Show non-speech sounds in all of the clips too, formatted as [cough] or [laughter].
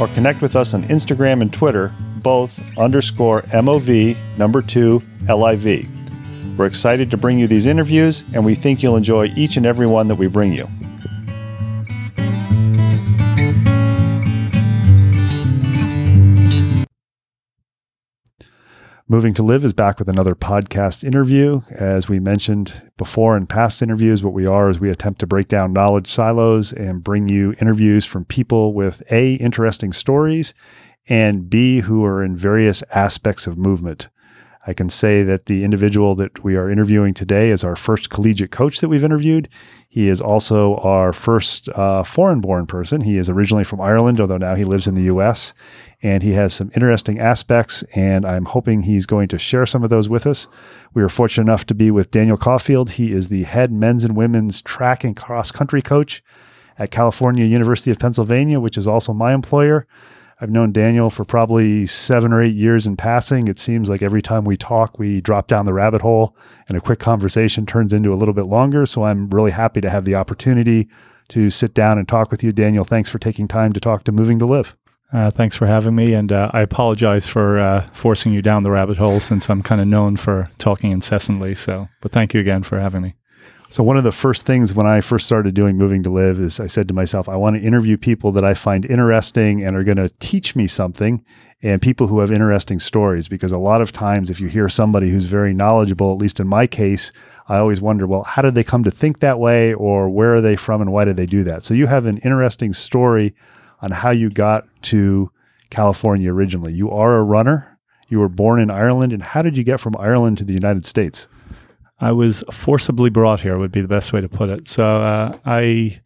or connect with us on Instagram and Twitter, both underscore MOV number two LIV. We're excited to bring you these interviews and we think you'll enjoy each and every one that we bring you. Moving to Live is back with another podcast interview. As we mentioned before in past interviews, what we are is we attempt to break down knowledge silos and bring you interviews from people with A, interesting stories, and B, who are in various aspects of movement. I can say that the individual that we are interviewing today is our first collegiate coach that we've interviewed. He is also our first uh, foreign born person. He is originally from Ireland, although now he lives in the US. And he has some interesting aspects, and I'm hoping he's going to share some of those with us. We are fortunate enough to be with Daniel Caulfield. He is the head men's and women's track and cross country coach at California University of Pennsylvania, which is also my employer. I've known Daniel for probably seven or eight years in passing. It seems like every time we talk, we drop down the rabbit hole and a quick conversation turns into a little bit longer. So I'm really happy to have the opportunity to sit down and talk with you. Daniel, thanks for taking time to talk to Moving to Live. Uh, thanks for having me, and uh, I apologize for uh, forcing you down the rabbit hole since I'm kind of known for talking incessantly. So, but thank you again for having me. So one of the first things when I first started doing Moving to Live is I said to myself, I want to interview people that I find interesting and are going to teach me something and people who have interesting stories because a lot of times if you hear somebody who's very knowledgeable, at least in my case, I always wonder, well, how did they come to think that way or where are they from and why did they do that? So you have an interesting story on how you got to California originally. You are a runner. You were born in Ireland and how did you get from Ireland to the United States? I was forcibly brought here would be the best way to put it. So uh, I,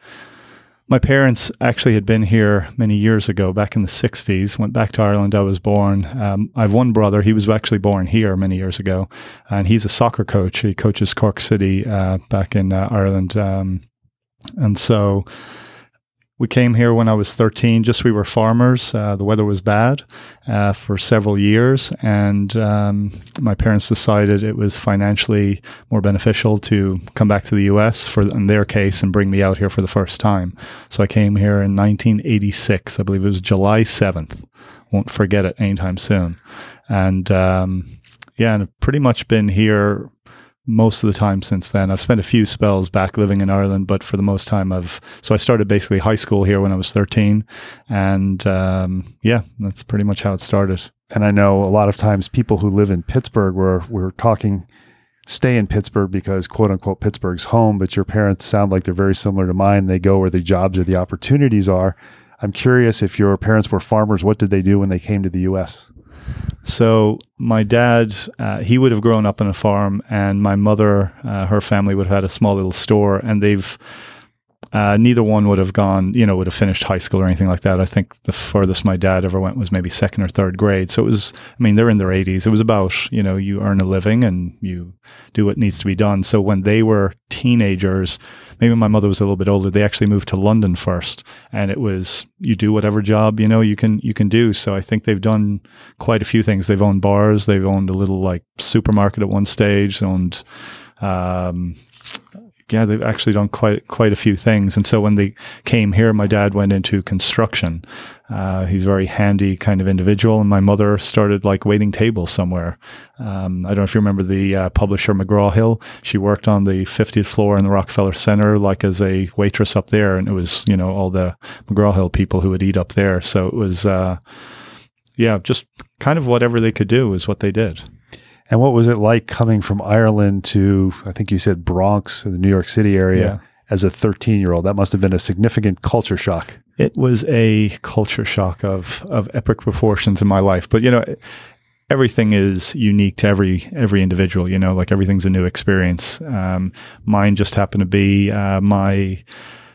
my parents actually had been here many years ago, back in the '60s. Went back to Ireland. I was born. Um, I have one brother. He was actually born here many years ago, and he's a soccer coach. He coaches Cork City uh, back in uh, Ireland, um, and so we came here when I was 13. Just we were farmers. Uh, the weather was bad uh, for several years, and um, my parents decided it was financially more beneficial to come back to the U.S. for in their case and bring me out here for the first time. So I came here in 1986. I believe it was July 7th. Won't forget it anytime soon. And um, yeah, and I've pretty much been here most of the time since then. I've spent a few spells back living in Ireland, but for the most time, I've so I started basically high school here when I was 13, and um, yeah, that's pretty much how it started. And I know a lot of times people who live in Pittsburgh, where we're talking, stay in Pittsburgh because quote unquote Pittsburgh's home, but your parents sound like they're very similar to mine. They go where the jobs or the opportunities are. I'm curious if your parents were farmers, what did they do when they came to the U.S.? So my dad, uh, he would have grown up on a farm, and my mother, uh, her family would have had a small little store, and they've uh, neither one would have gone, you know, would have finished high school or anything like that. I think the furthest my dad ever went was maybe second or third grade. So it was, I mean, they're in their 80s. It was about, you know, you earn a living and you do what needs to be done. So when they were teenagers, maybe my mother was a little bit older, they actually moved to London first. And it was, you do whatever job, you know, you can, you can do. So I think they've done quite a few things. They've owned bars. They've owned a little like supermarket at one stage, owned, um, yeah, they've actually done quite quite a few things. And so when they came here, my dad went into construction. Uh, he's a very handy kind of individual, and my mother started like waiting tables somewhere. Um, I don't know if you remember the uh, publisher McGraw Hill. She worked on the 50th floor in the Rockefeller Center, like as a waitress up there, and it was you know all the McGraw Hill people who would eat up there. So it was, uh, yeah, just kind of whatever they could do is what they did. And what was it like coming from Ireland to, I think you said Bronx, the New York City area, yeah. as a 13 year old? That must have been a significant culture shock. It was a culture shock of, of epic proportions in my life. But, you know, everything is unique to every every individual. You know, like everything's a new experience. Um, mine just happened to be uh, my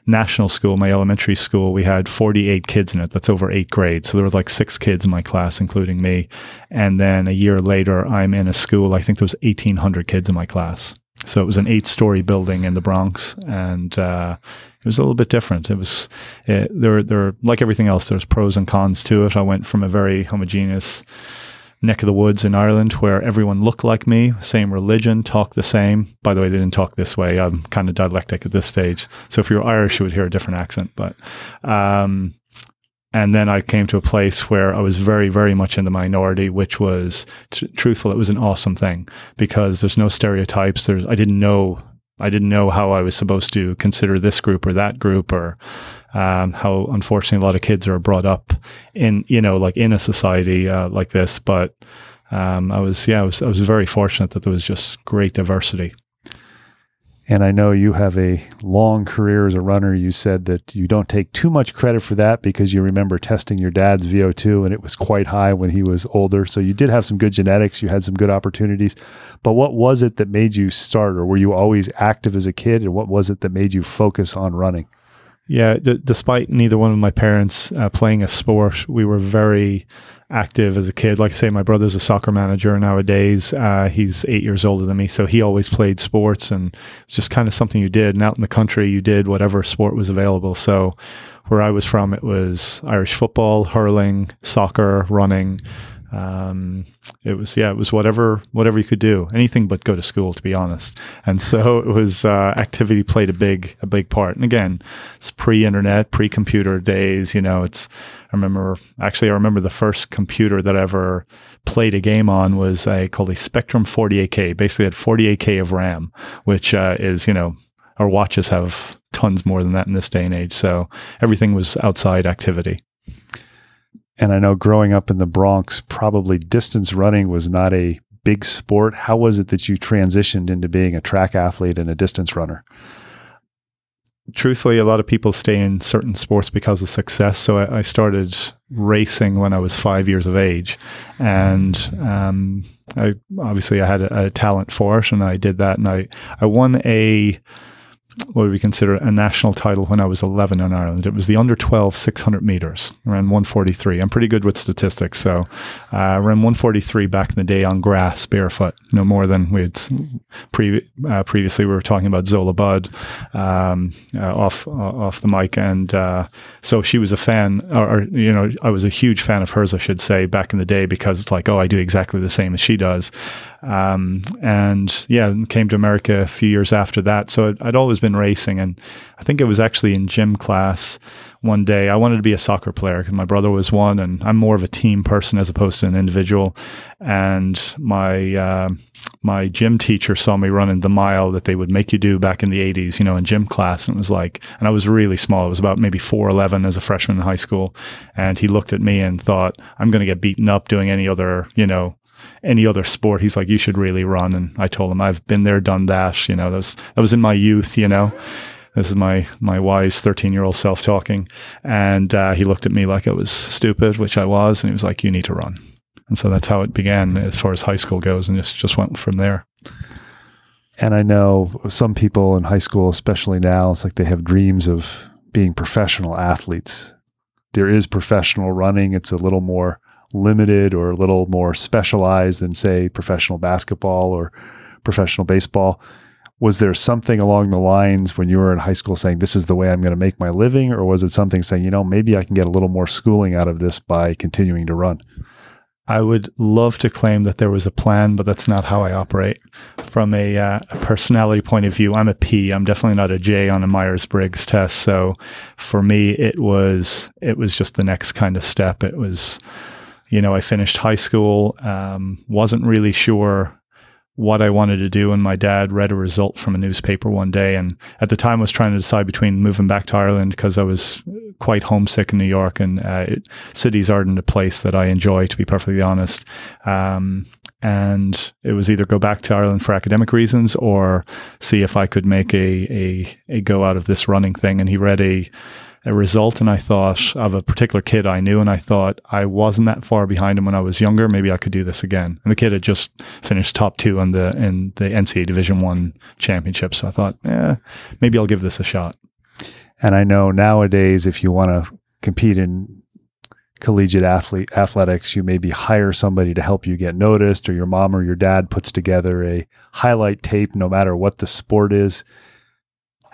national school, my elementary school, we had 48 kids in it. That's over eight grades. So there were like six kids in my class, including me. And then a year later, I'm in a school, I think there was 1,800 kids in my class. So it was an eight story building in the Bronx. And, uh, it was a little bit different. It was, it, there, there, like everything else, there's pros and cons to it. I went from a very homogeneous, neck of the woods in Ireland where everyone looked like me, same religion, talked the same. By the way, they didn't talk this way. I'm kind of dialectic at this stage. So if you're Irish, you would hear a different accent. But, um, and then I came to a place where I was very, very much in the minority, which was t- truthful. It was an awesome thing because there's no stereotypes. There's, I didn't know I didn't know how I was supposed to consider this group or that group or um, how unfortunately a lot of kids are brought up in you know like in a society uh, like this. But um, I was yeah I was I was very fortunate that there was just great diversity. And I know you have a long career as a runner. You said that you don't take too much credit for that because you remember testing your dad's VO2 and it was quite high when he was older. So you did have some good genetics, you had some good opportunities. But what was it that made you start, or were you always active as a kid? And what was it that made you focus on running? Yeah, d- despite neither one of my parents uh, playing a sport, we were very active as a kid. Like I say, my brother's a soccer manager nowadays. Uh, he's eight years older than me, so he always played sports, and it's just kind of something you did. And out in the country, you did whatever sport was available. So, where I was from, it was Irish football, hurling, soccer, running. Um, it was yeah, it was whatever whatever you could do, anything but go to school, to be honest. And so [laughs] it was uh, activity played a big a big part. And again, it's pre-internet, pre-computer days. You know, it's I remember actually I remember the first computer that I ever played a game on was a called a Spectrum 48K. Basically, had 48K of RAM, which uh, is you know our watches have tons more than that in this day and age. So everything was outside activity. And I know growing up in the Bronx, probably distance running was not a big sport. How was it that you transitioned into being a track athlete and a distance runner? Truthfully, a lot of people stay in certain sports because of success. So I, I started racing when I was five years of age, and um, I obviously I had a, a talent for it, and I did that, and I I won a what we consider a national title when I was 11 in Ireland. It was the under 12 600 meters, around 143. I'm pretty good with statistics. So, uh, around 143 back in the day on grass, barefoot, no more than we had pre- uh, previously. We were talking about Zola Budd um, uh, off uh, off the mic. And uh, so she was a fan, or, or, you know, I was a huge fan of hers, I should say, back in the day because it's like, oh, I do exactly the same as she does. Um, and yeah, came to America a few years after that. So I'd, I'd always been racing. And I think it was actually in gym class one day. I wanted to be a soccer player because my brother was one, and I'm more of a team person as opposed to an individual. And my uh, my gym teacher saw me running the mile that they would make you do back in the 80s, you know, in gym class, and it was like, and I was really small. I was about maybe 4'11 as a freshman in high school, and he looked at me and thought, I'm going to get beaten up doing any other, you know, any other sport. He's like, you should really run. And I told him, I've been there, done that. You know, that was, that was in my youth, you know. [laughs] This is my my wise thirteen year old self talking, and uh, he looked at me like it was stupid, which I was, and he was like, "You need to run." And so that's how it began as far as high school goes, and just just went from there. And I know some people in high school, especially now, it's like they have dreams of being professional athletes. There is professional running. It's a little more limited or a little more specialized than, say, professional basketball or professional baseball. Was there something along the lines when you were in high school saying, this is the way I'm going to make my living? Or was it something saying, you know, maybe I can get a little more schooling out of this by continuing to run? I would love to claim that there was a plan, but that's not how I operate. From a, uh, a, personality point of view, I'm a P. I'm definitely not a J on a Myers Briggs test. So for me, it was it was just the next kind of step. It was, you know, I finished high school, um, wasn't really sure what I wanted to do. And my dad read a result from a newspaper one day. And at the time, I was trying to decide between moving back to Ireland because I was quite homesick in New York and uh, it, cities aren't a place that I enjoy, to be perfectly honest. Um, and it was either go back to Ireland for academic reasons or see if I could make a, a, a go out of this running thing. And he read a, a result and I thought of a particular kid I knew and I thought I wasn't that far behind him when I was younger. Maybe I could do this again. And the kid had just finished top two in the in the NCAA Division One championship. So I thought, yeah, maybe I'll give this a shot. And I know nowadays if you want to compete in collegiate athlete athletics, you maybe hire somebody to help you get noticed, or your mom or your dad puts together a highlight tape no matter what the sport is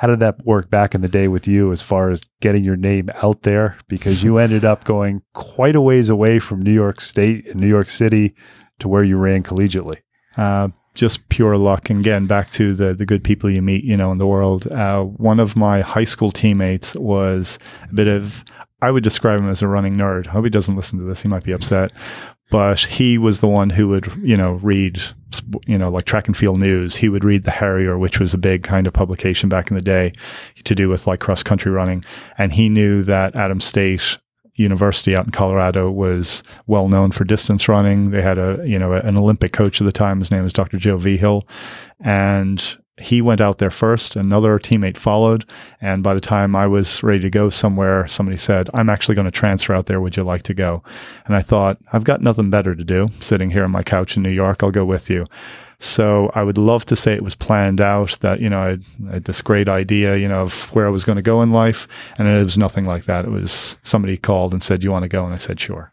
how did that work back in the day with you as far as getting your name out there? Because you ended up going quite a ways away from New York State and New York City to where you ran collegiately. Uh, just pure luck. And again, back to the the good people you meet, you know, in the world. Uh, one of my high school teammates was a bit of. I would describe him as a running nerd. I hope he doesn't listen to this. He might be upset but he was the one who would, you know, read, you know, like track and field news. He would read the Harrier, which was a big kind of publication back in the day to do with like cross country running. And he knew that Adams State University out in Colorado was well known for distance running. They had a, you know, an Olympic coach at the time. His name was Dr. Joe Vigil. And he went out there first. Another teammate followed. And by the time I was ready to go somewhere, somebody said, I'm actually going to transfer out there. Would you like to go? And I thought, I've got nothing better to do sitting here on my couch in New York. I'll go with you. So I would love to say it was planned out that, you know, I had, I had this great idea, you know, of where I was going to go in life. And it was nothing like that. It was somebody called and said, You want to go? And I said, Sure.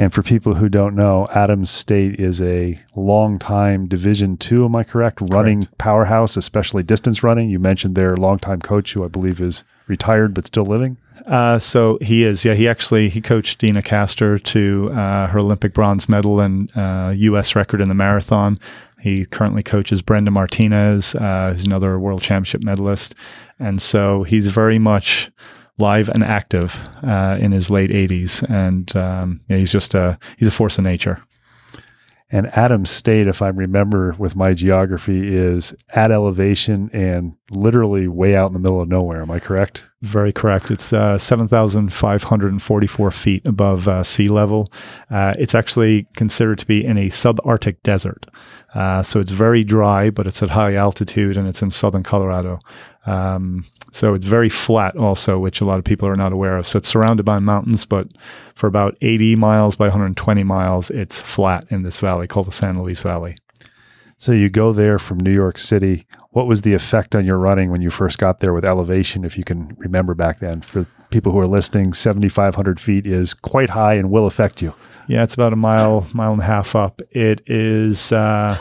And for people who don't know, Adams State is a long-time Division two. Am I correct? correct? Running powerhouse, especially distance running. You mentioned their longtime coach, who I believe is retired but still living. Uh, so he is. Yeah, he actually he coached Deena Kastor to uh, her Olympic bronze medal and uh, U.S. record in the marathon. He currently coaches Brenda Martinez, uh, who's another world championship medalist, and so he's very much live and active uh, in his late 80s, and um, yeah, he's just a he's a force of nature. And Adams State, if I remember with my geography, is at elevation and literally way out in the middle of nowhere. Am I correct? Very correct. It's uh, 7,544 feet above uh, sea level. Uh, it's actually considered to be in a subarctic desert. Uh, so it's very dry, but it's at high altitude and it's in southern Colorado. Um, so it's very flat also, which a lot of people are not aware of. So it's surrounded by mountains, but for about 80 miles by 120 miles, it's flat in this valley called the San Luis Valley. So you go there from New York City. What was the effect on your running when you first got there with elevation, if you can remember back then? For people who are listening, 7,500 feet is quite high and will affect you. Yeah, it's about a mile, mile and a half up. It is, uh,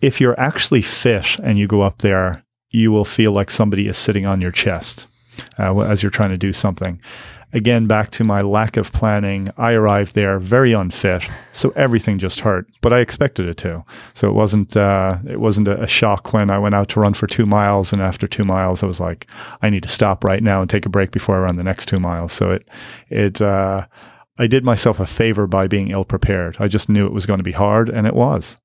if you're actually fit and you go up there, you will feel like somebody is sitting on your chest uh, as you're trying to do something. Again, back to my lack of planning, I arrived there very unfit, so everything just hurt. But I expected it to, so it wasn't uh, it wasn't a, a, shock when I went out to run for two miles, and after two miles, I was like, I need to stop right now and take a break before I run the next two miles. So it it uh, I did myself a favor by being ill prepared. I just knew it was going to be hard, and it was.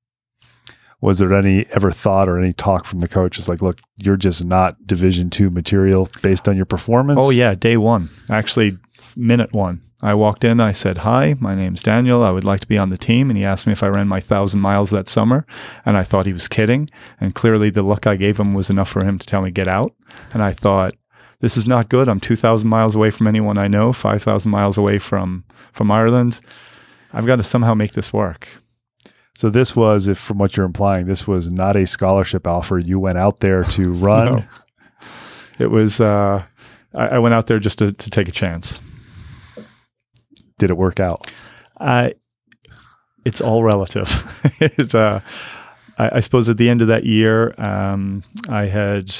Was there any ever thought or any talk from the coach? coaches like, look, you're just not Division two material based on your performance? Oh yeah, day one, actually, minute one. I walked in. I said, "Hi, my name's Daniel. I would like to be on the team." And he asked me if I ran my thousand miles that summer, and I thought he was kidding. And clearly, the look I gave him was enough for him to tell me get out. And I thought, this is not good. I'm 2,000 miles away from anyone I know, 5,000 miles away from, from Ireland. I've got to somehow make this work. So this was, if from what you're implying, this was not a scholarship offer. You went out there to [laughs] run. No. It was. Uh, I, I went out there just to, to take a chance. Did it work out? Uh, it's all relative. [laughs] it, uh, I, I suppose at the end of that year, um, I had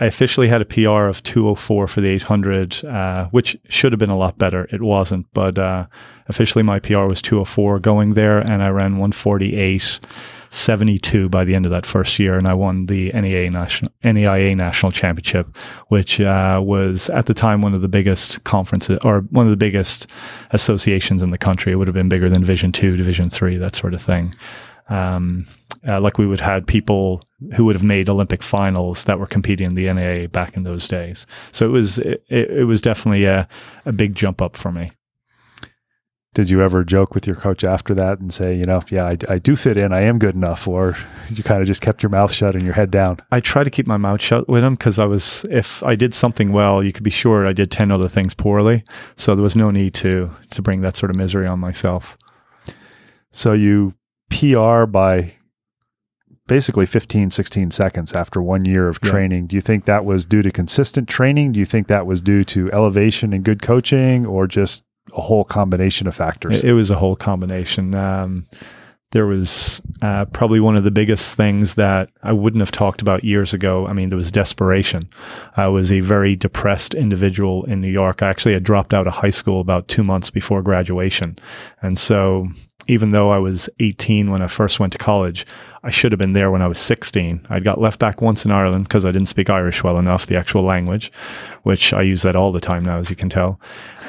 I officially had a PR of 204 for the 800, uh, which should have been a lot better. It wasn't, but uh, officially my PR was 204 going there, and I ran 148. 72 by the end of that first year, and I won the NEA national NAIA national championship, which uh, was at the time one of the biggest conferences or one of the biggest associations in the country. It would have been bigger than Division Two, Division Three, that sort of thing. Um, uh, like we would had people who would have made Olympic finals that were competing in the NEA back in those days. So it was it, it was definitely a, a big jump up for me. Did you ever joke with your coach after that and say, you know, yeah, I, I do fit in, I am good enough, or you kind of just kept your mouth shut and your head down? I try to keep my mouth shut with him because I was, if I did something well, you could be sure I did ten other things poorly. So there was no need to to bring that sort of misery on myself. So you PR by basically 15, 16 seconds after one year of Yeah. training. Do you think that was due to consistent training? Do you think that was due to elevation and good coaching, or just a whole combination of factors? It, it was a whole combination. Um, there was uh, probably one of the biggest things that I wouldn't have talked about years ago. I mean, there was desperation. I was a very depressed individual in New York. I actually had dropped out of high school about two months before graduation. And so, even though I was 18 when I first went to college, I should have been there when I was 16. I got left back once in Ireland because I didn't speak Irish well enough, the actual language, which I use that all the time now, as you can tell.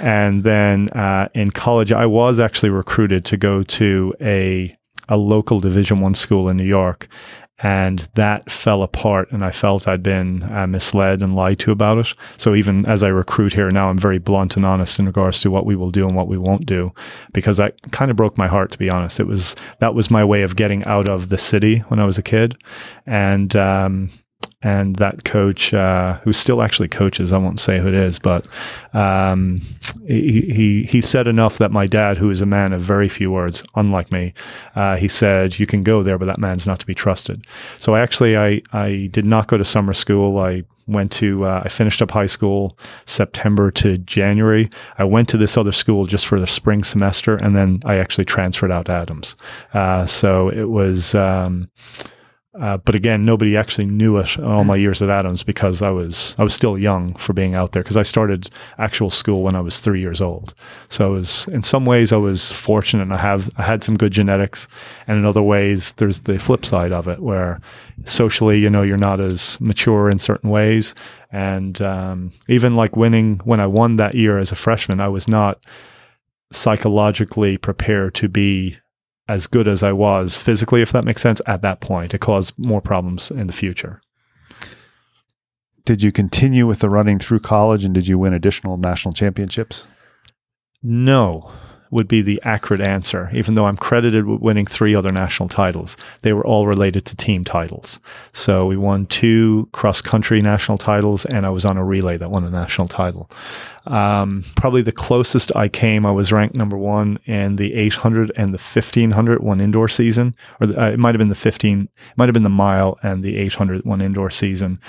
And then uh, in college, I was actually recruited to go to a a local Division One school in New York, and that fell apart. And I felt I'd been uh, misled and lied to about it. So even as I recruit here now, I'm very blunt and honest in regards to what we will do and what we won't do, because that kind of broke my heart. To be honest, it was that was my way of getting out of the city when I was a kid, and um, and that coach, uh, who still actually coaches, I won't say who it is, but um, he, he he said enough that my dad, who is a man of very few words, unlike me, uh, he said, "You can go there, but that man's not to be trusted." So I actually I I did not go to summer school. I went to uh, I finished up high school September to January. I went to this other school just for the spring semester, and then I actually transferred out to Adams. Uh, so it was. Um, uh, but again, nobody actually knew it all my years at Adams because I was I was still young for being out there because I started actual school when I was three years old. So I was in some ways I was fortunate and I have I had some good genetics, and in other ways there's the flip side of it where socially you know you're not as mature in certain ways, and um, even like winning when I won that year as a freshman, I was not psychologically prepared to be as good as I was physically, if that makes sense, at that point. It caused more problems in the future. Did you continue with the running through college, and did you win additional national championships? No would be the accurate answer, even though I'm credited with winning three other national titles. They were all related to team titles. So we won two cross country national titles, and I was on a relay that won a national title. Um, probably the closest I came, I was ranked number one in the 800 and the 1500 one indoor season, or the, uh, it might have been the 15, it might have been the mile and the 800 one indoor season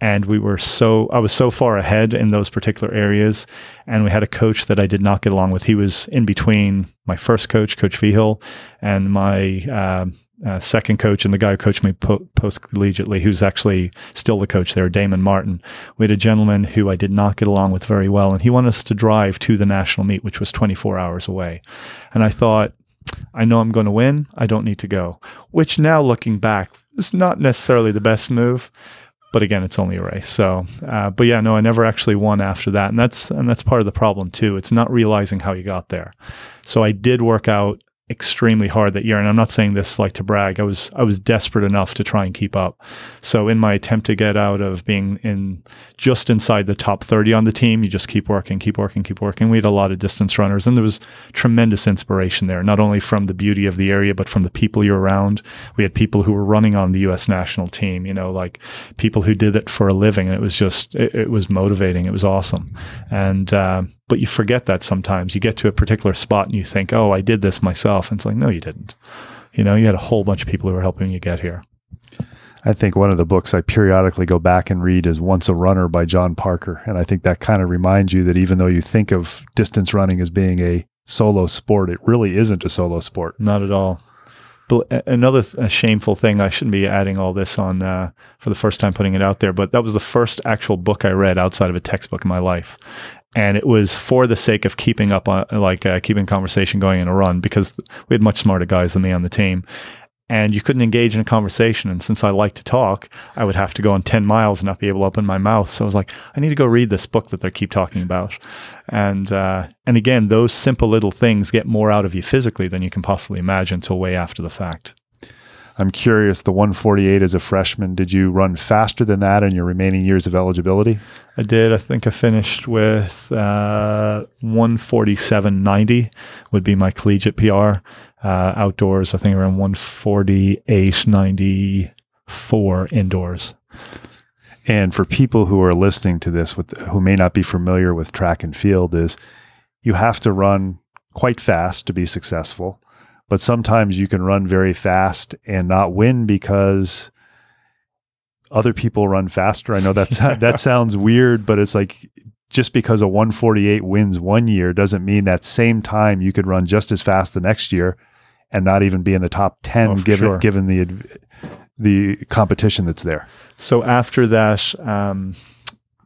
and we were so I was so far ahead in those particular areas, and we had a coach that I did not get along with. He was in between my first coach, Coach Vigil, and my uh, uh, second coach, and the guy who coached me po- post collegiately, who's actually still the coach there, Damon Martin. We had a gentleman who I did not get along with very well, and he wanted us to drive to the national meet, which was 24 hours away, and I thought. I know I'm going to win. I don't need to go. Which now looking back is not necessarily the best move but again, it's only a race. So, uh, but yeah, no, I never actually won after that, and that's and that's part of the problem too. It's not realizing how you got there. So I did work out extremely hard that year, and I'm not saying this like to brag. I was I was desperate enough to try and keep up. So in my attempt to get out of being in just inside the top 30 on the team, you just keep working, keep working, keep working. We had a lot of distance runners, and there was tremendous inspiration there, not only from the beauty of the area, but from the people you're around. We had people who were running on the U.S. national team, you know, like people who did it for a living, and it was just it, it was motivating. It was awesome, and uh, but you forget that sometimes. You get to a particular spot and you think, "Oh, I did this myself." Yourself. And it's like, no, you didn't. You know, you had a whole bunch of people who were helping you get here. I think one of the books I periodically go back and read is Once a Runner by John Parker. And I think that kind of reminds you that even though you think of distance running as being a solo sport, it really isn't a solo sport. Not at all. But another th- shameful thing, I shouldn't be adding all this on uh, for the first time putting it out there, but that was the first actual book I read outside of a textbook in my life. And it was for the sake of keeping up on, like, uh, keeping conversation going in a run because we had much smarter guys than me on the team and you couldn't engage in a conversation. And since I like to talk, I would have to go on 10 miles and not be able to open my mouth. So I was like, I need to go read this book that they keep talking about. And, uh, and again, those simple little things get more out of you physically than you can possibly imagine until way after the fact. I'm curious, the 148 as a freshman, did you run faster than that in your remaining years of eligibility? I did. I think I finished with uh, 147.90 would be my collegiate PR. Uh, outdoors, I think around 148.94 indoors. And for people who are listening to this, with who may not be familiar with track and field, is you have to run quite fast to be successful but sometimes you can run very fast and not win because other people run faster. I know that's [laughs] that sounds weird, but it's like just because a 148 wins one year doesn't mean that same time you could run just as fast the next year and not even be in the top 10 oh, given sure. given the the competition that's there. So after that um,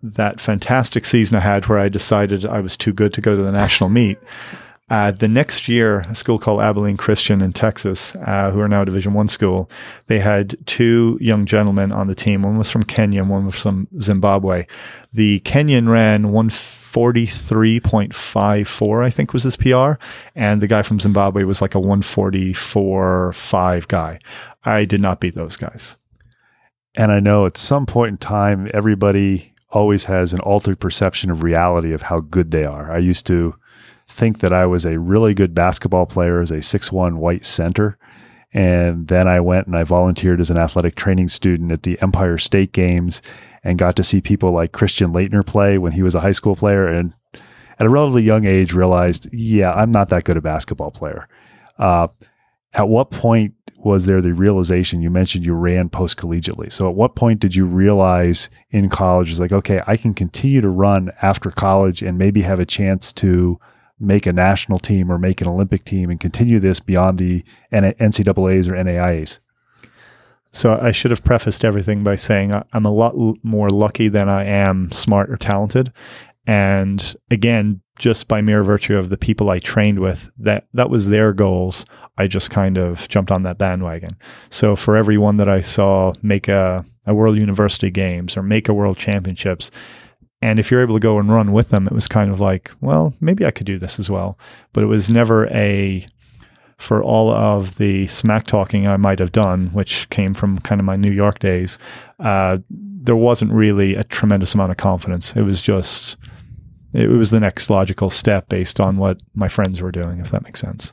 that fantastic season I had where I decided I was too good to go to the national meet uh, the next year, a school called Abilene Christian in Texas, uh, who are now a Division One school, they had two young gentlemen on the team. One was from Kenya, one was from Zimbabwe. The Kenyan ran one. 143.54, I think was his PR, and the guy from Zimbabwe was like a 144.5 guy. I did not beat those guys. And I know at some point in time, everybody always has an altered perception of reality of how good they are. I used to think that I was a really good basketball player as a six-one white center. And then I went and I volunteered as an athletic training student at the Empire State Games and got to see people like Christian Laettner play when he was a high school player. And at a relatively young age, realized, yeah, I'm not that good a basketball player. Uh, at what point was there the realization you mentioned you ran post collegiately? So at what point did you realize in college is like, okay, I can continue to run after college and maybe have a chance to make a national team or make an Olympic team and continue this beyond the NCAA's or NAIA's? So I should have prefaced everything by saying I'm a lot more lucky than I am smart or talented. And again, just by mere virtue of the people I trained with, that that was their goals. I just kind of jumped on that bandwagon. So for everyone that I saw make a, a World University Games or make a World Championships, and if you're able to go and run with them, it was kind of like, well, maybe I could do this as well. But it was never a, for all of the smack talking I might have done, which came from kind of my New York days, uh, there wasn't really a tremendous amount of confidence. It was just, it was the next logical step based on what my friends were doing, if that makes sense.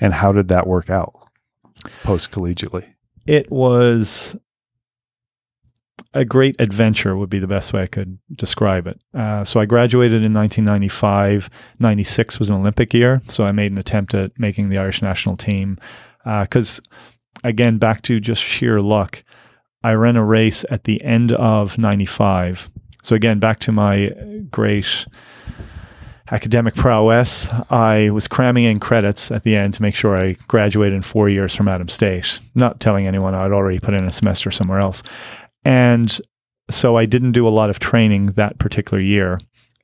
And how did that work out post collegiately? It was a great adventure would be the best way I could describe it. Uh, so I graduated in 1995. 96 was an Olympic year, so I made an attempt at making the Irish national team. Because, uh, again, back to just sheer luck, I ran a race at the end of 95. So, again, back to my great academic prowess, I was cramming in credits at the end to make sure I graduated in four years from Adams State, not telling anyone I'd already put in a semester somewhere else. And so I didn't do a lot of training that particular year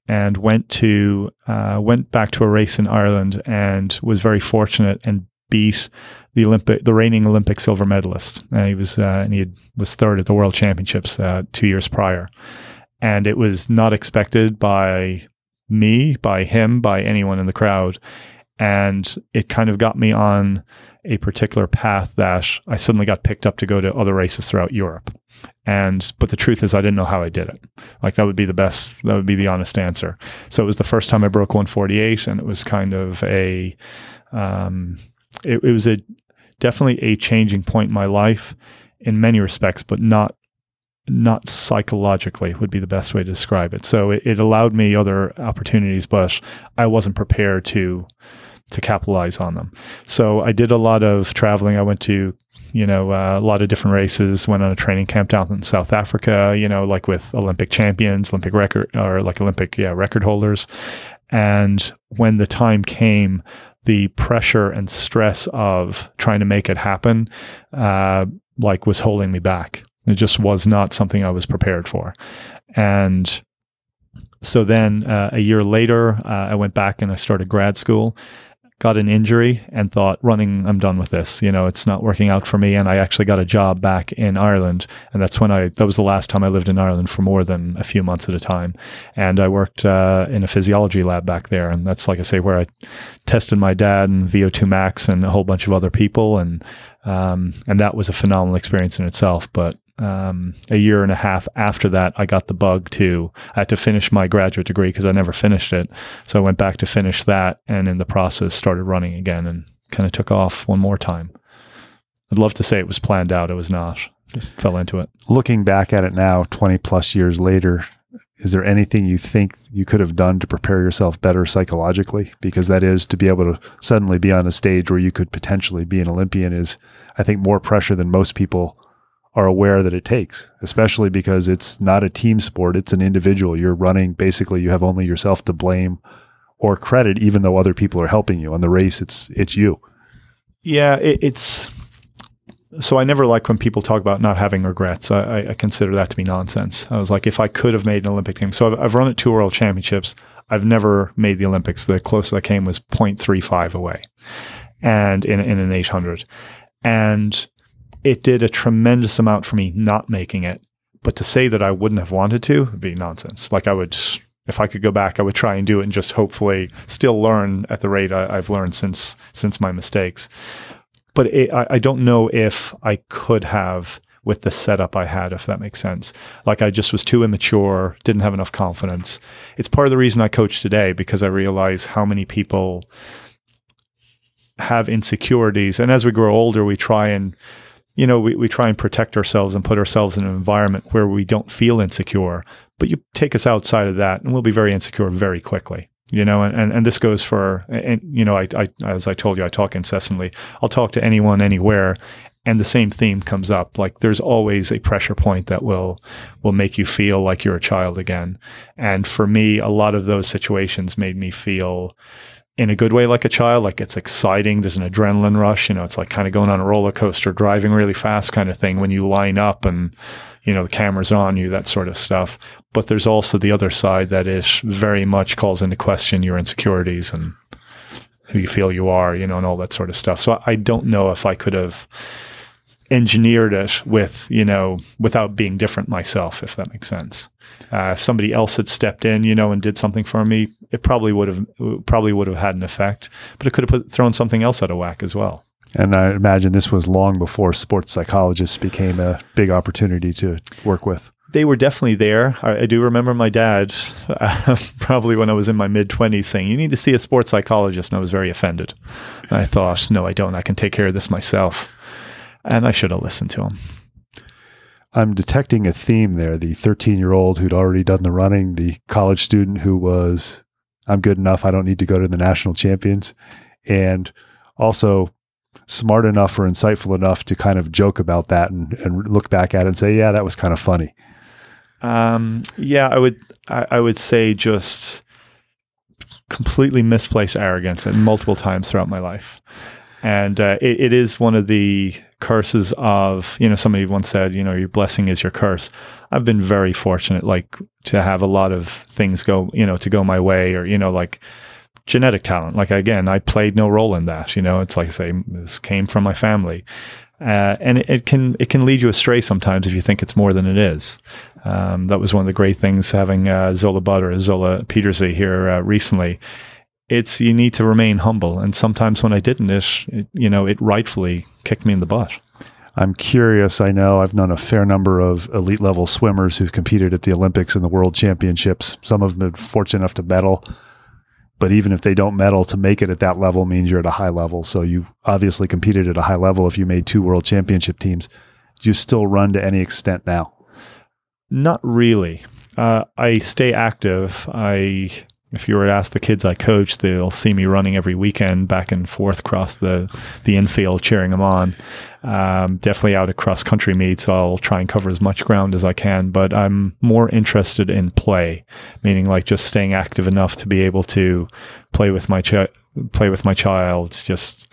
and went to uh, went back to a race in Ireland and was very fortunate and beat the Olympic the reigning Olympic silver medalist. Uh, he was uh, and he had, was third at the World Championships uh, two years prior, and it was not expected by me, by him, by anyone in the crowd, and it kind of got me on a particular path that I suddenly got picked up to go to other races throughout Europe. And but the truth is I didn't know how I did it. Like that would be the best that would be the honest answer. So it was the first time I broke 148 and it was kind of a um it, it was a definitely a changing point in my life in many respects, but not not psychologically would be the best way to describe it. So it, it allowed me other opportunities, but I wasn't prepared to to capitalize on them. So I did a lot of traveling. I went to you know, uh, a lot of different races. Went on a training camp down in South Africa, you know, like with Olympic champions, Olympic record, or like Olympic, yeah, record holders. And when the time came, the pressure and stress of trying to make it happen, uh, like was holding me back. It just was not something I was prepared for. And so then uh, a year later, uh, I went back and I started grad school got an injury and thought running i'm done with this. You know it's not working out for me. And i actually got a job back in ireland. And that's when i that was the last time i lived in ireland for more than a few months at a time. And i worked uh, in a physiology lab back there. And that's like i say where i tested my dad and vo2 max and a whole bunch of other people. And um, and that was a phenomenal experience in itself. But um, a year and a half after that, I got the bug too. I had to finish my graduate degree because I never finished it. So I went back to finish that and in the process started running again and kind of took off one more time. I'd love to say it was planned out. It was not. Just fell into it. Looking back at it now, 20 plus years later, is there anything you think you could have done to prepare yourself better psychologically? Because that is to be able to suddenly be on a stage where you could potentially be an Olympian is, I think, more pressure than most people are aware that it takes, especially because it's not a team sport. It's an individual. You're running, basically, you have only yourself to blame or credit, even though other people are helping you. On the race, it's, it's you. Yeah, it, it's, so I never like when people talk about not having regrets. I, I, consider that to be nonsense. I was like, if I could have made an Olympic team, so I've, I've run at two World Championships. I've never made the Olympics. The closest I came was 0.35 away, and in in an 800, and it did a tremendous amount for me not making it. But to say that I wouldn't have wanted to would be nonsense. Like I would, if I could go back, I would try and do it and just hopefully still learn at the rate I, have learned since since my mistakes. But it, I, I don't know if I could have with the setup I had, if that makes sense. Like I just was too immature, didn't have enough confidence. It's part of the reason I coach today because I realize how many people have insecurities. And as we grow older, we try and you know, we, we try and protect ourselves and put ourselves in an environment where we don't feel insecure. But you take us outside of that and we'll be very insecure very quickly. You know, and, and, and this goes for, and, you know, I, I, as I told you, I talk incessantly. I'll talk to anyone, anywhere, and the same theme comes up. Like there's always a pressure point that will, will make you feel like you're a child again. And for me, a lot of those situations made me feel, in a good way like a child like it's exciting there's an adrenaline rush you know it's like kind of going on a roller coaster driving really fast kind of thing when you line up and you know the camera's on you that sort of stuff. But there's also the other side that is very much calls into question your insecurities and who you feel you are you know and all that sort of stuff. So i don't know if i could have engineered it with you know without being different myself if that makes sense. Uh, if somebody else had stepped in you know and did something for me it probably would have probably would have had an effect but it could have put, thrown something else out of whack as well and i imagine this was long before sports psychologists became a big opportunity to work with they were definitely there. I, I do remember my dad, uh, [laughs] probably when I was in my mid 20s, saying, You need to see a sports psychologist. And I was very offended. And I thought, No, I don't. I can take care of this myself and I should have listened to him. I'm detecting a theme there. The 13 year old who'd already done the running, the college student who was, I'm good enough. I don't need to go to the national champions. And also smart enough or insightful enough to kind of joke about that and, and look back at it and say, yeah, that was kind of funny. Um, yeah, I would, I, I would say just completely misplaced arrogance at multiple times throughout my life. And uh, it, it is one of the curses of, you know, somebody once said, you know, your blessing is your curse. I've been very fortunate, like, to have a lot of things go, you know, to go my way or, you know, like genetic talent. Like, again, I played no role in that. You know, it's like, I say, this came from my family. Uh, and it, it, can it can lead you astray sometimes if you think it's more than it is. Um, that was one of the great things having uh, Zola Butter, Zola Pieterse here uh, recently it's you need to remain humble. And sometimes when I didn't, it, it, you know, it rightfully kicked me in the butt. I'm curious. I know I've known a fair number of elite level swimmers who've competed at the Olympics and the World Championships. Some of them have been fortunate enough to medal, but even if they don't medal, to make it at that level means you're at a high level. So you've obviously competed at a high level. If you made two World Championship teams, do you still run to any extent now? Not really. Uh, I stay active. I if you were to ask the kids I coach, they'll see me running every weekend back and forth across the the infield, cheering them on. Um, definitely out at cross country meets, I'll try and cover as much ground as I can. But I'm more interested in play, meaning like just staying active enough to be able to play with my chi- play with my child. Just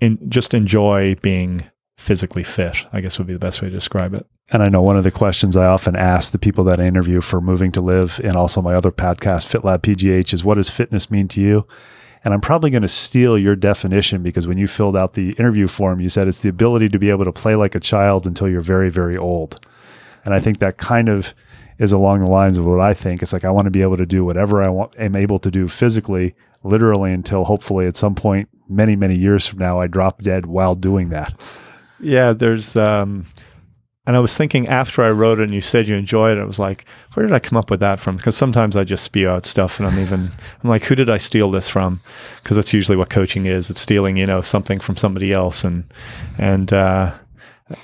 in, just enjoy being physically fit. I guess would be the best way to describe it. And I know one of the questions I often ask the people that I interview for Moving to Live and also my other podcast, FitLab PGH, is what does fitness mean to you? And I'm probably going to steal your definition because when you filled out the interview form, you said it's the ability to be able to play like a child until you're very, very old. And I think that kind of is along the lines of what I think. It's like I want to be able to do whatever I want, am able to do physically, literally, until hopefully at some point, many, many years from now, I drop dead while doing that. Yeah, there's um, and I was thinking after I wrote it and you said you enjoyed it, I was like, where did I come up with that from? Because sometimes I just spew out stuff and I'm even, [laughs] I'm like, who did I steal this from? Because that's usually what coaching is. It's stealing, you know, something from somebody else and, and, uh,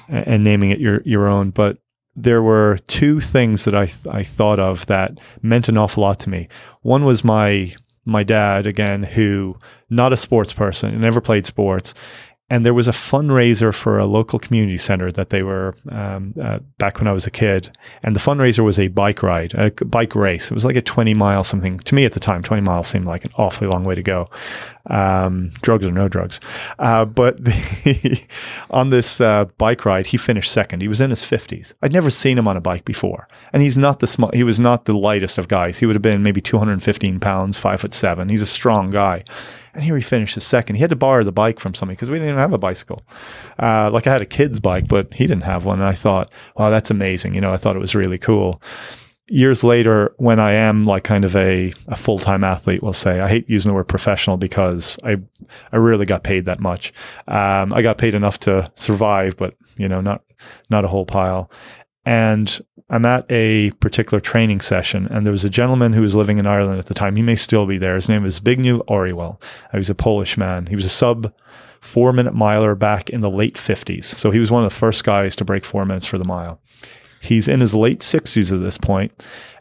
and naming it your, your own. But there were two things that I, th- I thought of that meant an awful lot to me. One was my, my dad again, who not a sports person, never played sports, and there was a fundraiser for a local community center that they were um, uh, back when I was a kid, and the fundraiser was a bike ride, a bike race. It was like a twenty mile something. To me at the time, twenty miles seemed like an awfully long way to go. Um, drugs or no drugs, uh, but [laughs] the, on this uh, bike ride, he finished second. He was in his fifties. I'd never seen him on a bike before, and he's not the small. He was not the lightest of guys. He would have been maybe two hundred and fifteen pounds, five foot seven. He's a strong guy and here he finished his second. He had to borrow the bike from somebody because we didn't even have a bicycle. Uh, like I had a kid's bike, but he didn't have one. And I thought, wow, that's amazing. You know, I thought it was really cool. Years later, when I am like kind of a, a full time athlete, we'll say, I hate using the word professional because I I rarely got paid that much. Um, I got paid enough to survive, but you know, not not a whole pile. And I'm at a particular training session, and there was a gentleman who was living in Ireland at the time. He may still be there. His name is Zbigniew Oriwell. He was a Polish man. He was a sub four minute miler back in the late 50s. So he was one of the first guys to break four minutes for the mile. He's in his late 60s at this point,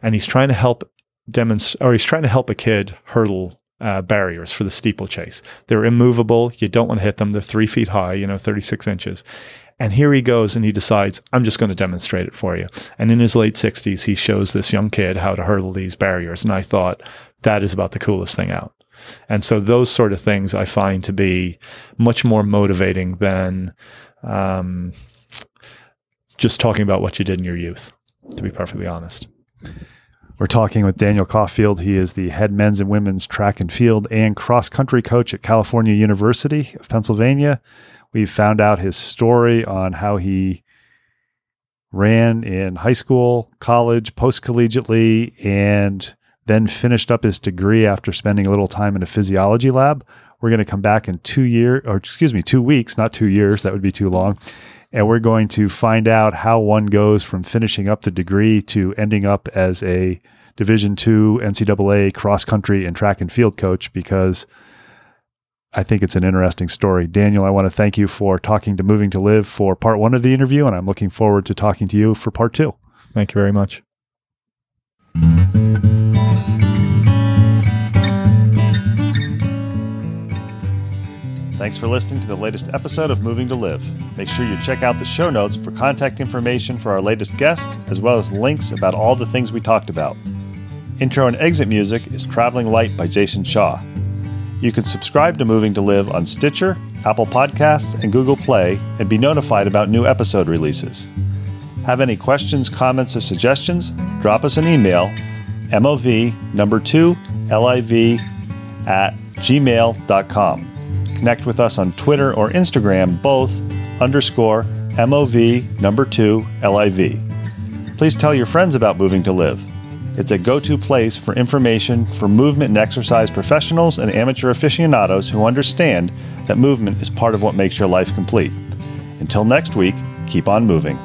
and he's trying to help demonstrate, or he's trying to help a kid hurdle uh, barriers for the steeplechase. They're immovable. You don't want to hit them. They're three feet high, you know, 36 inches. And here he goes and he decides, I'm just going to demonstrate it for you. And in his late 60s, he shows this young kid how to hurdle these barriers. And I thought, that is about the coolest thing out. And so those sort of things I find to be much more motivating than um, just talking about what you did in your youth, to be perfectly honest. We're talking with Daniel Caulfield. He is the head men's and women's track and field and cross country coach at California University of Pennsylvania. We found out his story on how he ran in high school, college, post collegiately, and then finished up his degree after spending a little time in a physiology lab. We're going to come back in two years, or excuse me, two weeks, not two years. That would be too long. And we're going to find out how one goes from finishing up the degree to ending up as a Division two NCAA cross country and track and field coach because I think it's an interesting story. Daniel, I want to thank you for talking to Moving to Live for part one of the interview, and I'm looking forward to talking to you for part two. Thank you very much. Thanks for listening to the latest episode of Moving to Live. Make sure you check out the show notes for contact information for our latest guest, as well as links about all the things we talked about. Intro and exit music is Traveling Light by Jason Shaw. You can subscribe to Moving to Live on Stitcher, Apple Podcasts, and Google Play and be notified about new episode releases. Have any questions, comments, or suggestions? Drop us an email, MOV number 2 LIV at gmail.com. Connect with us on Twitter or Instagram, both underscore MOV number 2 LIV. Please tell your friends about Moving to Live. It's a go to place for information for movement and exercise professionals and amateur aficionados who understand that movement is part of what makes your life complete. Until next week, keep on moving.